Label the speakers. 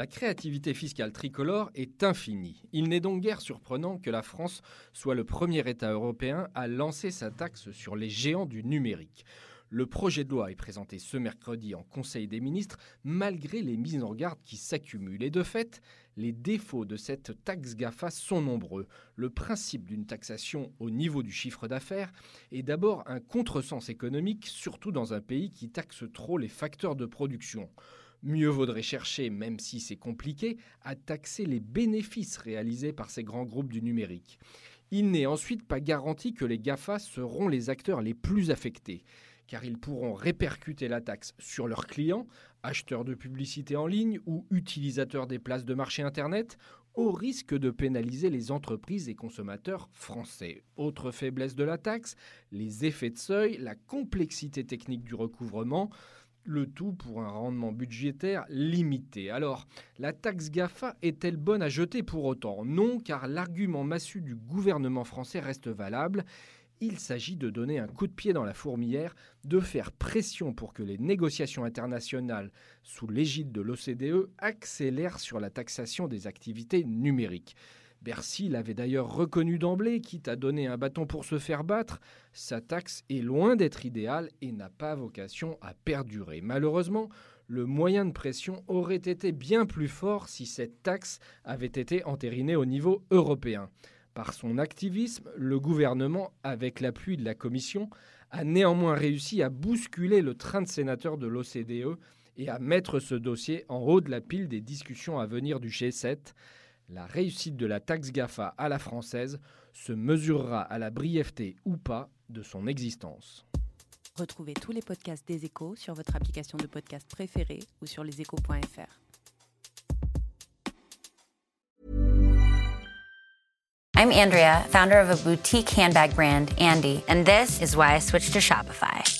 Speaker 1: La créativité fiscale tricolore est infinie. Il n'est donc guère surprenant que la France soit le premier État européen à lancer sa taxe sur les géants du numérique. Le projet de loi est présenté ce mercredi en Conseil des ministres malgré les mises en garde qui s'accumulent. Et de fait, les défauts de cette taxe GAFA sont nombreux. Le principe d'une taxation au niveau du chiffre d'affaires est d'abord un contresens économique, surtout dans un pays qui taxe trop les facteurs de production. Mieux vaudrait chercher, même si c'est compliqué, à taxer les bénéfices réalisés par ces grands groupes du numérique. Il n'est ensuite pas garanti que les GAFA seront les acteurs les plus affectés car ils pourront répercuter la taxe sur leurs clients, acheteurs de publicité en ligne ou utilisateurs des places de marché Internet, au risque de pénaliser les entreprises et consommateurs français. Autre faiblesse de la taxe, les effets de seuil, la complexité technique du recouvrement, le tout pour un rendement budgétaire limité. Alors, la taxe GAFA est-elle bonne à jeter pour autant? Non, car l'argument massu du gouvernement français reste valable il s'agit de donner un coup de pied dans la fourmilière, de faire pression pour que les négociations internationales sous l'égide de l'OCDE accélèrent sur la taxation des activités numériques. Bercy l'avait d'ailleurs reconnu d'emblée, quitte à donner un bâton pour se faire battre. Sa taxe est loin d'être idéale et n'a pas vocation à perdurer. Malheureusement, le moyen de pression aurait été bien plus fort si cette taxe avait été entérinée au niveau européen. Par son activisme, le gouvernement, avec l'appui de la Commission, a néanmoins réussi à bousculer le train de sénateurs de l'OCDE et à mettre ce dossier en haut de la pile des discussions à venir du G7. La réussite de la taxe GAFA à la française se mesurera à la brièveté ou pas de son existence.
Speaker 2: Retrouvez tous les podcasts des échos sur votre application de podcast préférée ou sur leséchos.fr.
Speaker 3: I'm Andrea, founder of a boutique handbag brand, Andy, and this is why I switched to Shopify.